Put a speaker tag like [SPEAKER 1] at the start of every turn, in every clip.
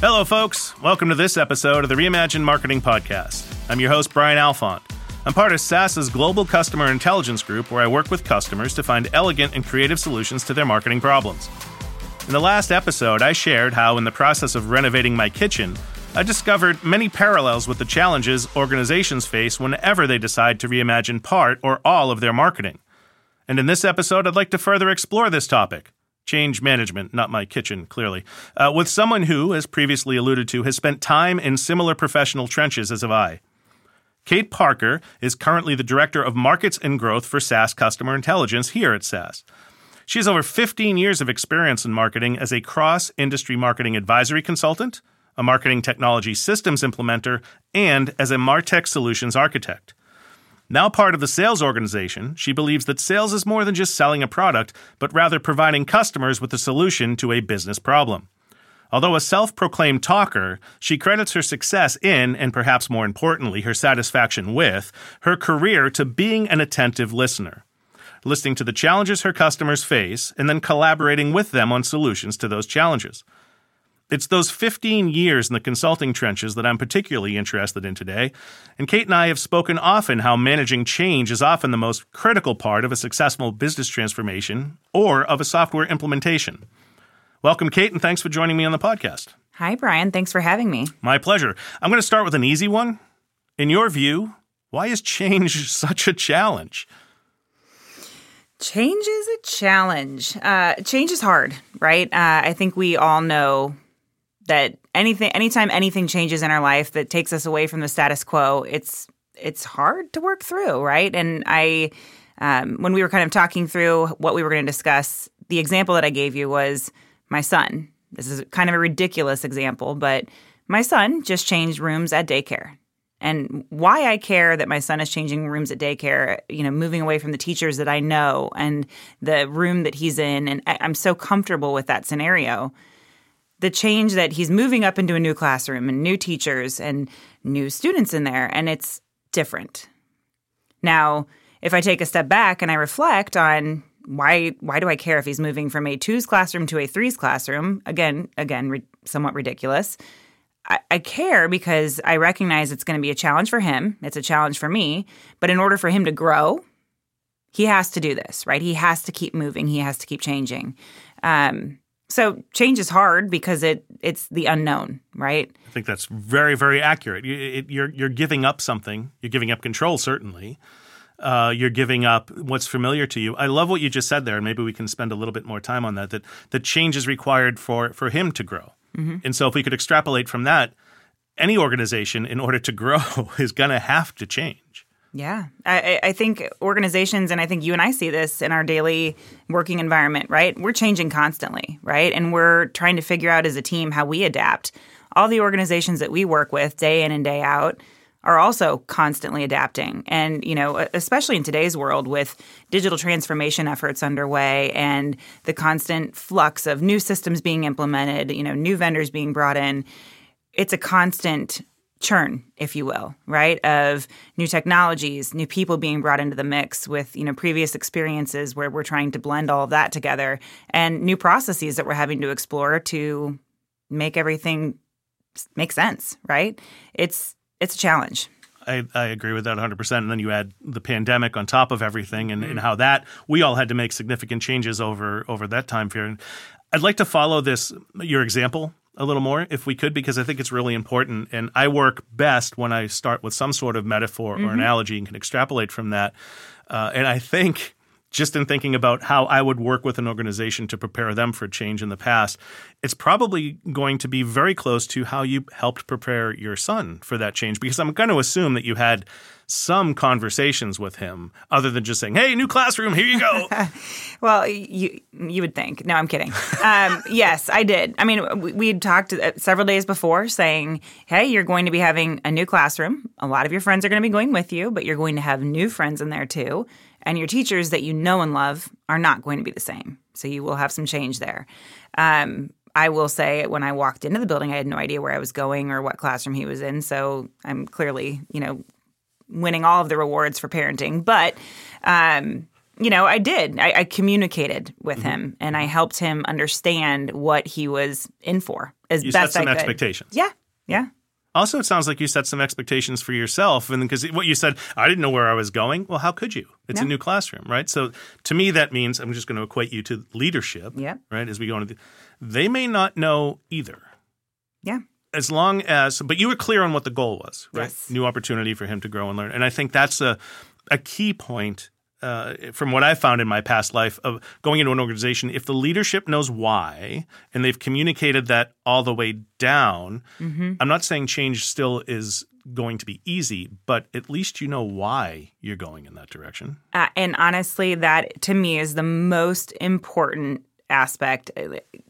[SPEAKER 1] Hello, folks. Welcome to this episode of the Reimagined Marketing Podcast. I'm your host, Brian Alfond. I'm part of SAS's global customer intelligence group, where I work with customers to find elegant and creative solutions to their marketing problems. In the last episode, I shared how, in the process of renovating my kitchen, I discovered many parallels with the challenges organizations face whenever they decide to reimagine part or all of their marketing. And in this episode, I'd like to further explore this topic change management, not my kitchen, clearly, uh, with someone who, as previously alluded to, has spent time in similar professional trenches as have I. Kate Parker is currently the Director of Markets and Growth for SAS Customer Intelligence here at SAS. She has over 15 years of experience in marketing as a cross industry marketing advisory consultant, a marketing technology systems implementer, and as a Martech solutions architect. Now part of the sales organization, she believes that sales is more than just selling a product, but rather providing customers with a solution to a business problem. Although a self proclaimed talker, she credits her success in, and perhaps more importantly, her satisfaction with, her career to being an attentive listener. Listening to the challenges her customers face and then collaborating with them on solutions to those challenges. It's those 15 years in the consulting trenches that I'm particularly interested in today, and Kate and I have spoken often how managing change is often the most critical part of a successful business transformation or of a software implementation. Welcome, Kate, and thanks for joining me on the podcast.
[SPEAKER 2] Hi, Brian. Thanks for having me.
[SPEAKER 1] My pleasure. I'm going to start with an easy one. In your view, why is change such a challenge?
[SPEAKER 2] Change is a challenge. Uh, change is hard, right? Uh, I think we all know that anything anytime anything changes in our life that takes us away from the status quo it's it's hard to work through right and i um, when we were kind of talking through what we were going to discuss the example that i gave you was my son this is kind of a ridiculous example but my son just changed rooms at daycare and why I care that my son is changing rooms at daycare, you know, moving away from the teachers that I know and the room that he's in. And I'm so comfortable with that scenario the change that he's moving up into a new classroom and new teachers and new students in there, and it's different. Now, if I take a step back and I reflect on why why do I care if he's moving from a two's classroom to a three's classroom? Again, again, re- somewhat ridiculous. I, I care because I recognize it's going to be a challenge for him. It's a challenge for me. But in order for him to grow, he has to do this, right? He has to keep moving. He has to keep changing. Um, so change is hard because it it's the unknown, right?
[SPEAKER 1] I think that's very very accurate. You, it, you're you're giving up something. You're giving up control, certainly. Uh, you're giving up what's familiar to you. I love what you just said there, and maybe we can spend a little bit more time on that. That that change is required for for him to grow. Mm-hmm. And so, if we could extrapolate from that, any organization, in order to grow, is going to have to change.
[SPEAKER 2] Yeah, I, I, think organizations, and I think you and I see this in our daily working environment, right? We're changing constantly, right? And we're trying to figure out as a team how we adapt. All the organizations that we work with day in and day out are also constantly adapting. And, you know, especially in today's world with digital transformation efforts underway and the constant flux of new systems being implemented, you know, new vendors being brought in, it's a constant churn, if you will, right? Of new technologies, new people being brought into the mix with, you know, previous experiences where we're trying to blend all of that together and new processes that we're having to explore to make everything make sense, right? It's it's a challenge.
[SPEAKER 1] I, I, agree with that 100%. And then you add the pandemic on top of everything and, mm-hmm. and how that we all had to make significant changes over over that time period. I'd like to follow this your example a little more if we could because I think it's really important and I work best when I start with some sort of metaphor mm-hmm. or analogy and can extrapolate from that. Uh, and I think just in thinking about how I would work with an organization to prepare them for change in the past, it's probably going to be very close to how you helped prepare your son for that change because I'm going to assume that you had some conversations with him other than just saying, "Hey, new classroom, here you go."
[SPEAKER 2] well, you you would think. No, I'm kidding. Um, yes, I did. I mean, we had talked uh, several days before saying, "Hey, you're going to be having a new classroom. A lot of your friends are going to be going with you, but you're going to have new friends in there too." And your teachers that you know and love are not going to be the same. So you will have some change there. Um, I will say when I walked into the building, I had no idea where I was going or what classroom he was in. So I'm clearly, you know, winning all of the rewards for parenting. But um, you know, I did. I, I communicated with mm-hmm. him and I helped him understand what he was in for as
[SPEAKER 1] you
[SPEAKER 2] best
[SPEAKER 1] set some
[SPEAKER 2] I
[SPEAKER 1] could. expectations.
[SPEAKER 2] Yeah, yeah.
[SPEAKER 1] Also, it sounds like you set some expectations for yourself, and because what you said, I didn't know where I was going. Well, how could you? It's a new classroom, right? So, to me, that means I'm just going to equate you to leadership,
[SPEAKER 2] yeah.
[SPEAKER 1] right? As we go into, the, they may not know either.
[SPEAKER 2] Yeah.
[SPEAKER 1] As long as, but you were clear on what the goal was, right?
[SPEAKER 2] Yes.
[SPEAKER 1] New opportunity for him to grow and learn, and I think that's a a key point uh, from what I found in my past life of going into an organization, if the leadership knows why and they've communicated that all the way down, mm-hmm. I'm not saying change still is going to be easy, but at least you know why you're going in that direction.
[SPEAKER 2] Uh, and honestly, that to me is the most important aspect.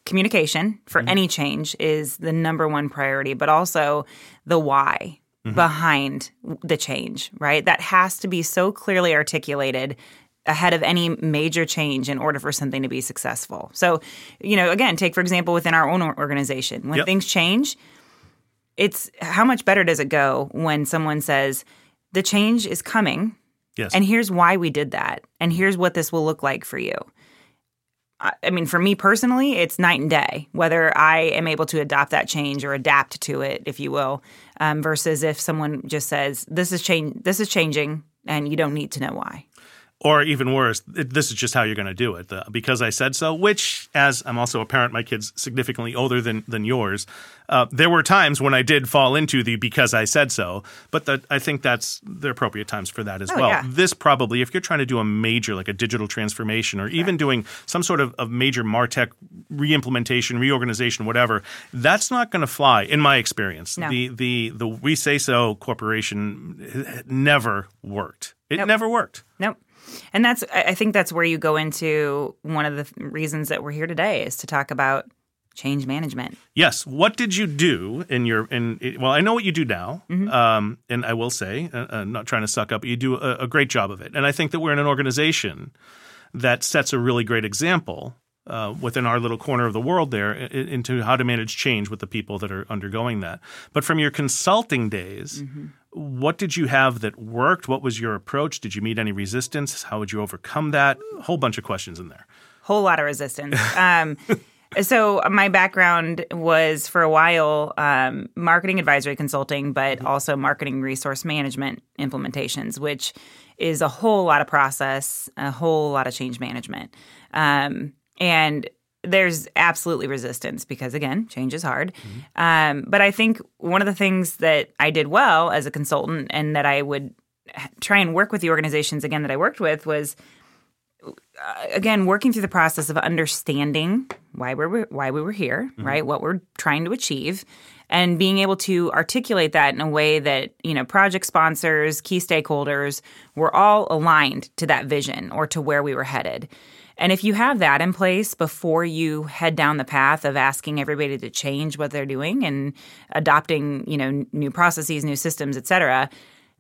[SPEAKER 2] Communication for mm-hmm. any change is the number one priority, but also the why mm-hmm. behind the change, right? That has to be so clearly articulated ahead of any major change in order for something to be successful. So, you know, again, take for example within our own organization, when yep. things change, it's how much better does it go when someone says, the change is coming.
[SPEAKER 1] Yes.
[SPEAKER 2] And here's why we did that. And here's what this will look like for you. I mean, for me personally, it's night and day whether I am able to adopt that change or adapt to it, if you will, um, versus if someone just says this is change, this is changing, and you don't need to know why.
[SPEAKER 1] Or even worse, this is just how you're going to do it the, because I said so. Which, as I'm also a parent, my kid's significantly older than than yours. Uh, there were times when I did fall into the because I said so, but the, I think that's the appropriate times for that as
[SPEAKER 2] oh,
[SPEAKER 1] well.
[SPEAKER 2] Yeah.
[SPEAKER 1] This probably, if you're trying to do a major like a digital transformation or even doing some sort of, of major Martech reimplementation, reorganization, whatever, that's not going to fly in my experience.
[SPEAKER 2] No.
[SPEAKER 1] The the the we say so corporation never worked. It
[SPEAKER 2] nope.
[SPEAKER 1] never worked.
[SPEAKER 2] Nope. And that's I think that's where you go into one of the reasons that we're here today is to talk about change management.
[SPEAKER 1] Yes. What did you do in your in? Well, I know what you do now, mm-hmm. um, and I will say, uh, I'm not trying to suck up, but you do a, a, great job of it. And I think that we're in an organization that sets a really great example uh, within our little corner of the world there into how to manage change with the people that are undergoing that. But from your consulting days, mm-hmm. What did you have that worked? What was your approach? Did you meet any resistance? How would you overcome that? A whole bunch of questions in there.
[SPEAKER 2] Whole lot of resistance. Um, so my background was for a while um, marketing advisory consulting, but mm-hmm. also marketing resource management implementations, which is a whole lot of process, a whole lot of change management. Um, and there's absolutely resistance because again change is hard mm-hmm. um, but i think one of the things that i did well as a consultant and that i would try and work with the organizations again that i worked with was uh, again working through the process of understanding why we were why we were here mm-hmm. right what we're trying to achieve and being able to articulate that in a way that you know project sponsors key stakeholders were all aligned to that vision or to where we were headed and if you have that in place before you head down the path of asking everybody to change what they're doing and adopting, you know, new processes, new systems, et cetera,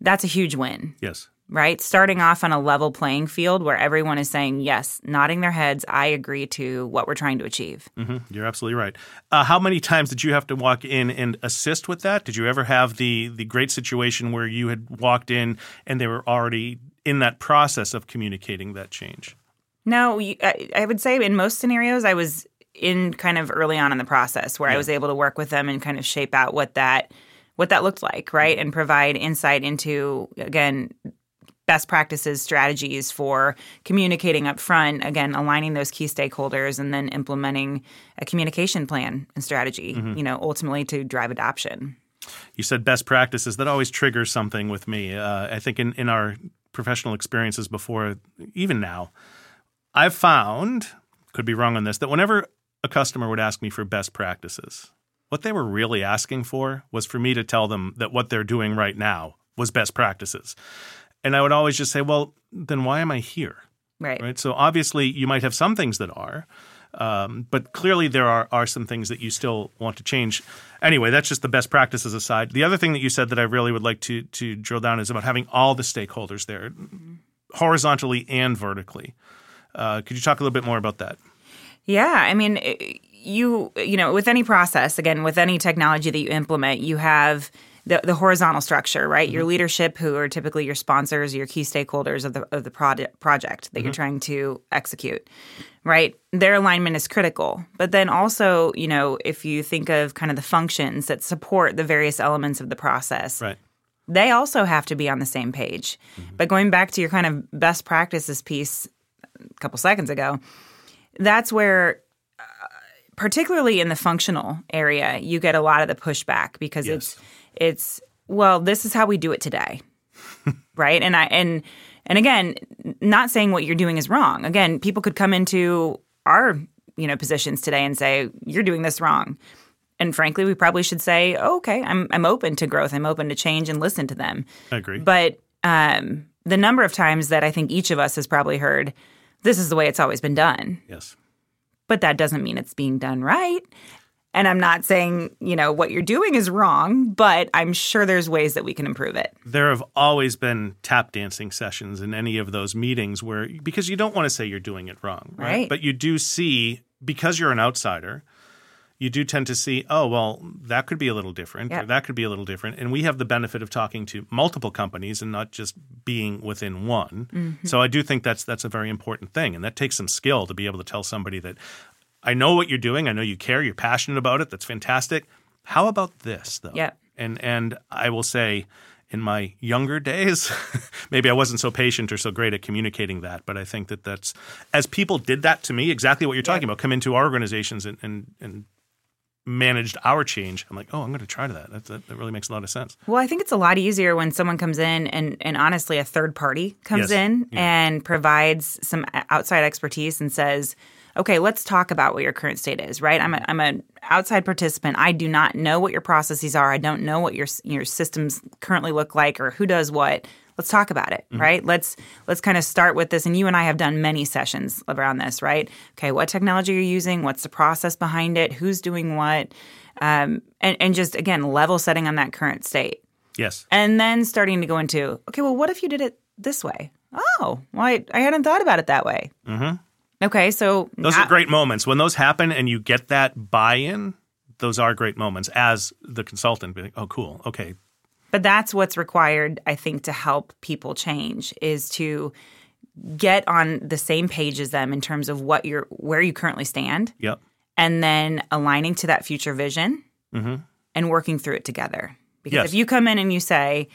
[SPEAKER 2] that's a huge win.
[SPEAKER 1] Yes.
[SPEAKER 2] Right? Starting off on a level playing field where everyone is saying, yes, nodding their heads, I agree to what we're trying to achieve.
[SPEAKER 1] Mm-hmm. You're absolutely right. Uh, how many times did you have to walk in and assist with that? Did you ever have the, the great situation where you had walked in and they were already in that process of communicating that change?
[SPEAKER 2] No, I would say in most scenarios, I was in kind of early on in the process where yeah. I was able to work with them and kind of shape out what that what that looked like, right, and provide insight into again best practices strategies for communicating up front again aligning those key stakeholders and then implementing a communication plan and strategy mm-hmm. you know ultimately to drive adoption.
[SPEAKER 1] You said best practices. That always triggers something with me. Uh, i think in, in our professional experiences before even now I've found, could be wrong on this, that whenever a customer would ask me for best practices, what they were really asking for was for me to tell them that what they're doing right now was best practices. And I would always just say, well, then why am I here?
[SPEAKER 2] Right.
[SPEAKER 1] Right. So obviously, you might have some things that are, um, but clearly there are, are some things that you still want to change. Anyway, that's just the best practices aside. The other thing that you said that I really would like to to drill down is about having all the stakeholders there, mm-hmm. horizontally and vertically. Uh, could you talk a little bit more about that?
[SPEAKER 2] Yeah, I mean, eh, you you know, with any process, again, with any technology that you implement, you have the, the horizontal structure, right? Your mm-hmm. leadership, who are typically your sponsors, your key stakeholders of the of the project project that you're mm-hmm. trying to execute, right? Their alignment is critical. But then also, you know, if you think of kind of the functions that support the various elements of the process,
[SPEAKER 1] Right.
[SPEAKER 2] they also have to be on the same page. Mm-hmm. But going back to your kind of best practices piece a couple seconds ago, that's where, uh, particularly in the functional area, you get a lot of the pushback because it's it's well, this is how we do it today, right? And I and and again, not saying what you're doing is wrong. Again, people could come into our you know positions today and say you're doing this wrong. And frankly, we probably should say, oh, okay, I'm I'm open to growth. I'm open to change and listen to them.
[SPEAKER 1] I agree.
[SPEAKER 2] But um, the number of times that I think each of us has probably heard, this is the way it's always been done.
[SPEAKER 1] yes.
[SPEAKER 2] But that doesn't mean it's being done right. And I'm not saying, you know, what you're doing is wrong, but I'm sure there's ways that we can improve it.
[SPEAKER 1] There have always been tap dancing sessions in any of those meetings where because you don't want to say you're doing it wrong, right?
[SPEAKER 2] Right.
[SPEAKER 1] But you do see because you're an outsider, you do tend to see, oh, well, that could be a little different,
[SPEAKER 2] Yeah.
[SPEAKER 1] that could be a little different. And we have the benefit of talking to multiple companies and not just being within one.
[SPEAKER 2] Mm-hmm.
[SPEAKER 1] So I do think that's that's a very important thing. And that takes some skill to be able to tell somebody that I know what you're doing, I know you care, you're passionate about it. That's fantastic. How about this though?
[SPEAKER 2] Yep.
[SPEAKER 1] And and I will say in my younger days, maybe I wasn't so patient or so great at communicating that, but I think that that's as people did that to me, exactly what you're talking about, come into our organizations and and, and managed our change. I'm like, oh, I'm going to try to that. That, that. that really makes a lot of sense.
[SPEAKER 2] Well, I think it's a lot easier when someone comes in and, and honestly, a third party comes
[SPEAKER 1] Yes.
[SPEAKER 2] in
[SPEAKER 1] Yeah.
[SPEAKER 2] and provides some uh, outside expertise and says, okay, let's talk about what your current state is, right? I'm a, I'm an outside participant. I do not know what your processes are. I don't know what your, your systems currently look like or who does what. Let's talk about it, right? Let's let's kind of start with this. And you and I have done many sessions around this, right? Okay, what technology you're you using? What's the process behind it? Who's doing what? Um, and, and just again, level setting on that current state
[SPEAKER 1] Yes.
[SPEAKER 2] and then starting to go into okay well what if you did it this way oh well i, I hadn't thought about it that way mm-hmm. okay so
[SPEAKER 1] Those are great moments. When those happen and you get that buy in, those are great moments as the consultant. Be like, oh, cool. Okay.
[SPEAKER 2] But that's what's required i think to help people change is to get on the same page as them in terms of what you're where you currently stand.
[SPEAKER 1] Yep.
[SPEAKER 2] and then aligning to that future vision mm-hmm. and working through it together. Because
[SPEAKER 1] Yes.
[SPEAKER 2] if you come in and you say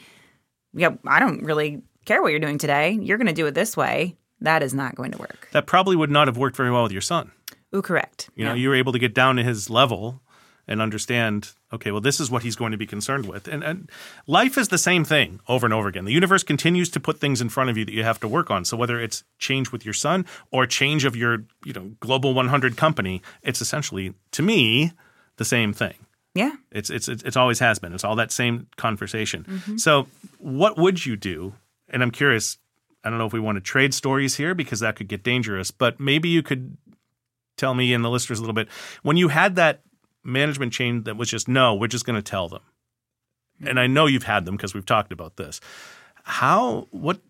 [SPEAKER 2] yeah i don't really care what you're doing today. You're going to do it this way. That is not going to work.
[SPEAKER 1] That probably would not have worked very well with your son.
[SPEAKER 2] ooh correct.
[SPEAKER 1] You know, you were able to get down to his level and understand, okay, well, this is what he's going to be concerned with. And, and life is the same thing over and over again. The universe continues to put things in front of you that you have to work on. So whether it's change with your son or change of your, you know, global 100 company, it's essentially, to me, the same thing.
[SPEAKER 2] yeah
[SPEAKER 1] It's it's it's, it's always has been. It's all that same conversation. Mm-hmm. So, what would you do? And I'm curious. I don't know if we want to trade stories here because that could get dangerous. But maybe you could tell me and the listeners a little bit when you had that management chain that was just no, we're just going to tell them. And I know you've had them because we've talked about this. How what?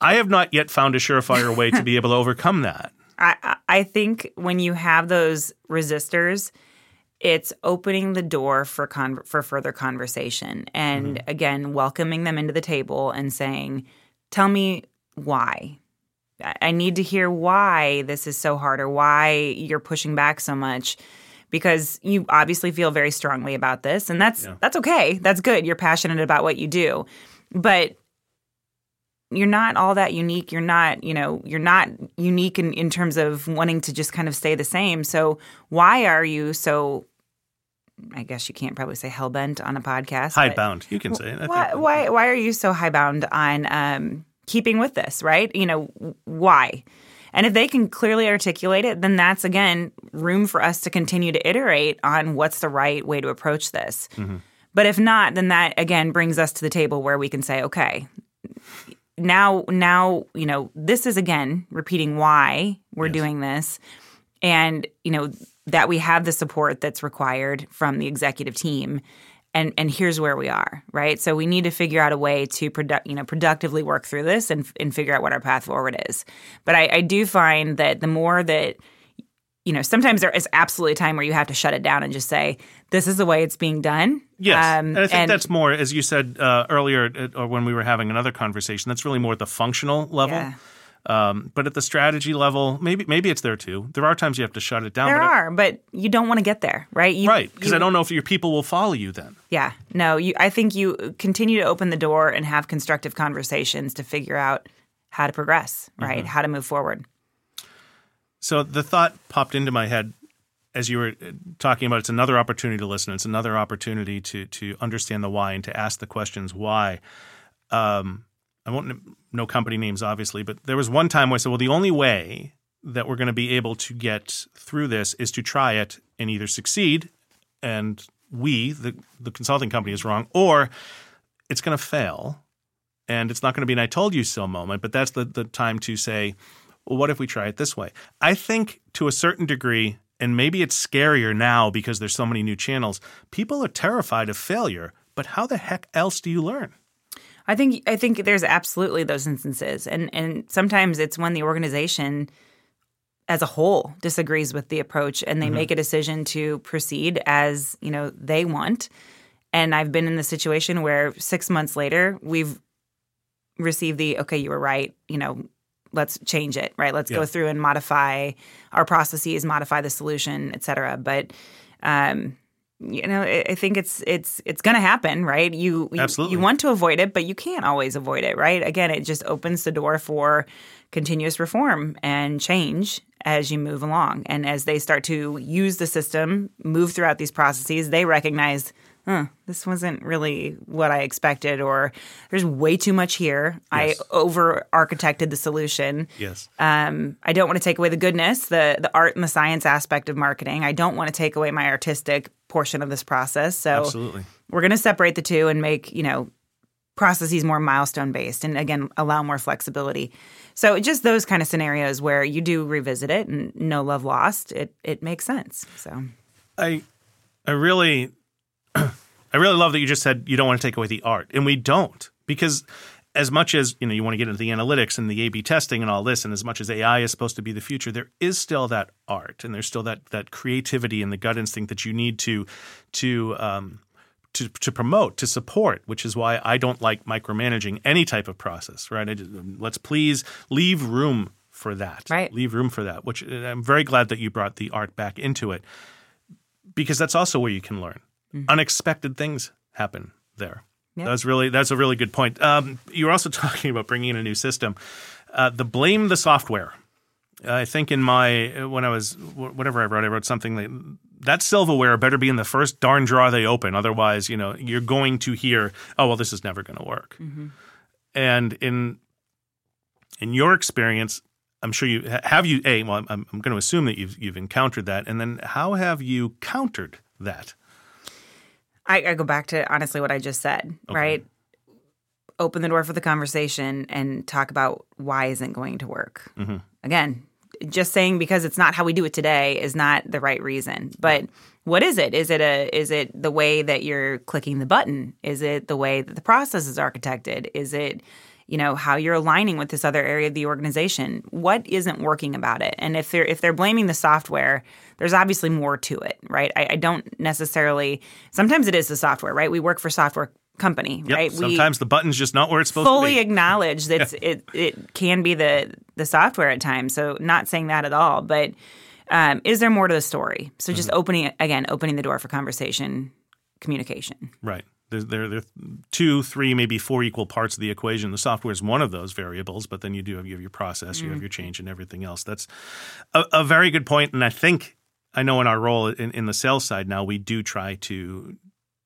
[SPEAKER 1] I have not yet found a surefire way to be able to overcome that.
[SPEAKER 2] I, I- think when you have those resistors, it's opening the door for con- for further conversation, and mm-hmm. again, welcoming them into the table and saying, "Tell me why. I need to hear why this is so hard, or why you're pushing back so much." Because you obviously feel very strongly about this, and that's that's okay. That's good. You're passionate about what you do, but you're not all that unique. You're not, you know, you're not unique in, in terms of wanting to just kind of stay the same. So why are you so I guess you can't probably say hell bent on a podcast. but
[SPEAKER 1] Hidebound, you can say it.
[SPEAKER 2] Why, why why are you so high bound on um, keeping with this, right? You know, why? And if they can clearly articulate it, then that's again room for us to continue to iterate on what's the right way to approach this. Mm-hmm. But if not, then that again brings us to the table where we can say, okay, now now you know this is again repeating why we're doing this. And you know that we have the support that's required from the executive team and and here's where we are right so we need to figure out a way to product you know productively work through this and and figure out what our path forward is but i, I do find that the more that you know, sometimes there is absolutely a time where you have to shut it down and just say, "This is the way it's being done."
[SPEAKER 1] Yes, um, and I think and, that's more, as you said uh, earlier, uh, or when we were having another conversation. That's really more at the functional level. Yeah. Um, but at the strategy level, maybe maybe it's there too. There are times you have to shut it down.
[SPEAKER 2] There
[SPEAKER 1] but
[SPEAKER 2] are, it, but you don't want to get there, right? You,
[SPEAKER 1] right, because I don't know if your people will follow you then.
[SPEAKER 2] Yeah, no. You, I think you continue to open the door and have constructive conversations to figure out how to progress, right? Mm-hmm. How to move forward.
[SPEAKER 1] So the thought popped into my head as you were uh, talking about. It's another opportunity to listen. It's another opportunity to to understand the why and to ask the questions why. Um, I won't know company names, obviously, but there was one time where I said, well, the only way that we're going to be able to get through this is to try it and either succeed and we, the, the consulting company, is wrong, or it's going to fail and it's not going to be an I told you so moment, but that's the, the time to say, well, what if we try it this way? I think to a certain degree, and maybe it's scarier now because there's so many new channels, people are terrified of failure, but how the heck else do you learn?
[SPEAKER 2] I think I think there's absolutely those instances, and and sometimes it's when the organization as a whole disagrees with the approach and they mm-hmm. make a decision to proceed as you know they want. And I've been in the situation where six months later we've received the okay, you were right. You know, let's change it. Right, let's yeah. go through and modify our processes, modify the solution, et cetera. But um, you know i think it's it's it's going to happen right? You
[SPEAKER 1] Absolutely.
[SPEAKER 2] you want to avoid it but you can't always avoid it right? Again it just opens the door for continuous reform and change as you move along. And as they start to use the system move throughout these processes they recognize huh, this wasn't really what I expected, or there's way too much here. Yes. I over architected the solution.
[SPEAKER 1] Yes.
[SPEAKER 2] Um, I don't want to take away the goodness, the the art and the science aspect of marketing. I don't want to take away my artistic portion of this process. So
[SPEAKER 1] Absolutely.
[SPEAKER 2] we're going to separate the two and make you know processes more milestone based, and again allow more flexibility. So just those kind of scenarios where you do revisit it and no love lost, it it makes sense. So
[SPEAKER 1] I I really I really love that you just said you don't want to take away the art, and we don't because as much as you know you want to get into the analytics and the A/B testing and all this, and as much as AI is supposed to be the future, there is still that art and there's still that that creativity and the gut instinct that you need to to um, to, to promote, to support, which is why I don't like micromanaging any type of process. Right? Just, let's please leave room for that.
[SPEAKER 2] Right.
[SPEAKER 1] Leave room for that. Which I'm very glad that you brought the art back into it because that's also where you can learn mm-hmm. unexpected things happen there. Yep. That's really that's a really good point. Um, you were also talking about bringing in a new system. Uh, the blame the software. I think in my when I was whatever I wrote, I wrote something that that silverware better be in the first darn drawer they open. Otherwise, you know, you're going to hear, oh well, this is never going to work. Mm-hmm. And in in your experience, I'm sure you have you. A well, I'm, I'm going to assume that you've you've encountered that, and then how have you countered that?
[SPEAKER 2] I, I go back to honestly what I just said, okay. right? Open the door for the conversation and talk about why isn't going to work. Mm-hmm. Again, just saying because it's not how we do it today is not the right reason. But what is it? Is it a is it the way that you're clicking the button? Is it the way that the process is architected? Is it you know how you're aligning with this other area of the organization. What isn't working about it? And if they're if they're blaming the software there's obviously more to it right? I, I don't necessarily sometimes it is the software right? We work for software company
[SPEAKER 1] yep,
[SPEAKER 2] right?
[SPEAKER 1] Sometimes we the button's just not where it's supposed
[SPEAKER 2] to be. fully
[SPEAKER 1] acknowledge
[SPEAKER 2] that yeah. it it can be the the software at times. So not saying that at all but um, is there more to the story? So just mm-hmm. opening again opening the door for conversation communication.
[SPEAKER 1] Right there, there, there are two, three, maybe four equal parts of the equation. The software is one of those variables, but then you do have, you have your process, you have your mm-hmm. change, and everything else. That's a, a, very good point, and I think I know in our role in, in the sales side now, we do try to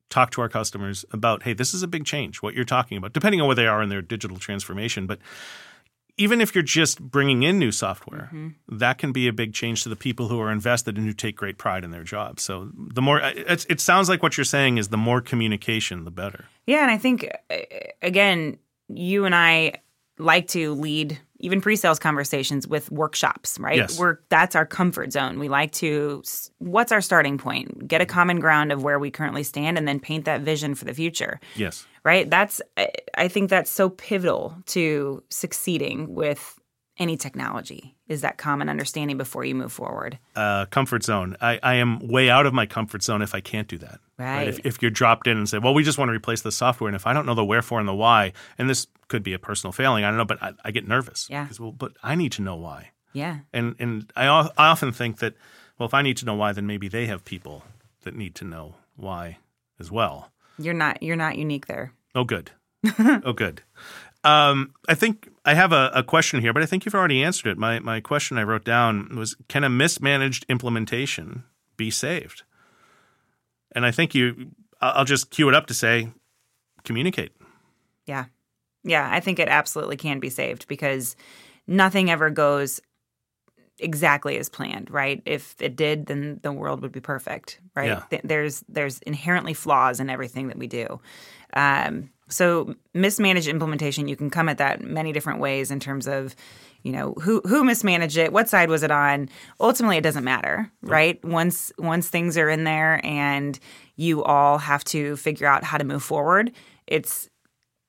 [SPEAKER 1] talk to our customers about, hey, this is a big change. What you're talking about, depending on where they are in their digital transformation, but even if you're just bringing in new software, mm-hmm. that can be a big change to the people who are invested and who take great pride in their job. So the more it sounds like what you're saying is the more communication, the better.
[SPEAKER 2] Yeah, and I think again, you and I like to lead even pre-sales conversations with workshops, right?
[SPEAKER 1] Yes.
[SPEAKER 2] We're that's our comfort zone. We like to what's our starting point? Get a common ground of where we currently stand and then paint that vision for the future.
[SPEAKER 1] Yes.
[SPEAKER 2] Right? That's I think that's so pivotal to succeeding with any technology is that common understanding before you move forward.
[SPEAKER 1] Uh, comfort zone. I, I am way out of my comfort zone if I can't do that.
[SPEAKER 2] Right.
[SPEAKER 1] If, if you're dropped in and say, well, we just want to replace the software, and if I don't know the wherefore and the why, and this could be a personal failing, I don't know, but I, I get nervous.
[SPEAKER 2] Yeah.
[SPEAKER 1] Because, well, but I need to know why.
[SPEAKER 2] Yeah.
[SPEAKER 1] And and I, I often think that, well, if I need to know why, then maybe they have people that need to know why as well.
[SPEAKER 2] You're not you're not unique there.
[SPEAKER 1] Oh, good. oh, good. Um, I think I have a, a, question here, but I think you've already answered it. My my question I wrote down was: Can a mismanaged implementation be saved? And I think you, I'll just cue it up to say, communicate.
[SPEAKER 2] Yeah, yeah. I think it absolutely can be saved because nothing ever goes exactly as planned, right? If it did, then the world would be perfect, right?
[SPEAKER 1] Yeah.
[SPEAKER 2] There's there's inherently flaws in everything that we do. Um, so mismanaged implementation, you can come at that many different ways in terms of, you know, who who mismanaged it, what side was it on. Ultimately, it doesn't matter, right? Once once things are in there and you all have to figure out how to move forward, it's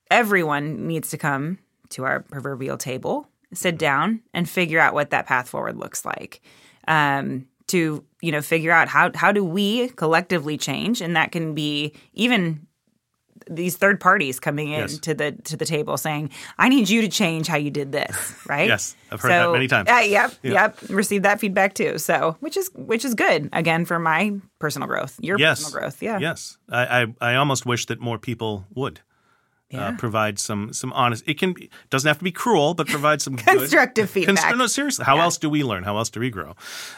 [SPEAKER 2] everyone needs to come to our proverbial table, sit down, and figure out what that path forward looks like. Um, to you know, figure out how how do we collectively change, and that can be even these third parties coming in
[SPEAKER 1] Yes.
[SPEAKER 2] to the to the table saying, "I need you to change how you did this." Right?
[SPEAKER 1] Yes, I've heard that many times.
[SPEAKER 2] Uh, yep,
[SPEAKER 1] Yeah.
[SPEAKER 2] yep. Received that feedback too. So, which is which is good again for my personal growth, your
[SPEAKER 1] Yes.
[SPEAKER 2] personal growth. Yeah.
[SPEAKER 1] Yes. I, I, I almost wish that more people would.
[SPEAKER 2] Yeah.
[SPEAKER 1] Uh, provide some some honest. It can be doesn't have to be cruel, but provide some good-
[SPEAKER 2] Constructive feedback.
[SPEAKER 1] no, seriously. How
[SPEAKER 2] Yeah.
[SPEAKER 1] else do we learn? How else do we grow?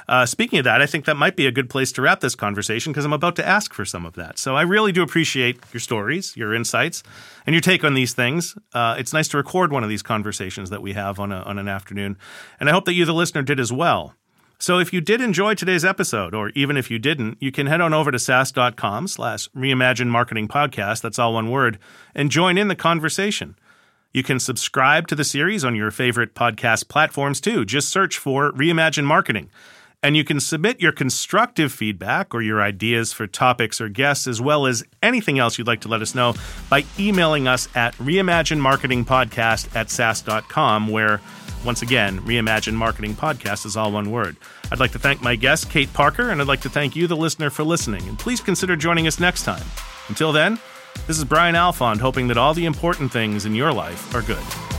[SPEAKER 1] Uh, speaking of that, I think that might be a good place to wrap this conversation because I'm about to ask for some of that. So I really do appreciate your stories, your insights, and your take on these things. Uh, it's nice to record one of these conversations that we have on a, on an afternoon, and I hope that you, the listener, did as well. So if you did enjoy today's episode, or even if you didn't, you can head on over to sas.com slash reimagine marketing podcast, that's all one word, and join in the conversation. You can subscribe to the series on your favorite podcast platforms too. Just search for Reimagine Marketing. And you can submit your constructive feedback or your ideas for topics or guests, as well as anything else you'd like to let us know by emailing us at reimaginemarketingpodcast at sas.com, where, once again, Reimagine Marketing Podcast is all one word. I'd like to thank my guest, Kate Parker, and I'd like to thank you, the listener, for listening. And please consider joining us next time. Until then, this is Brian Alfond, hoping that all the important things in your life are good.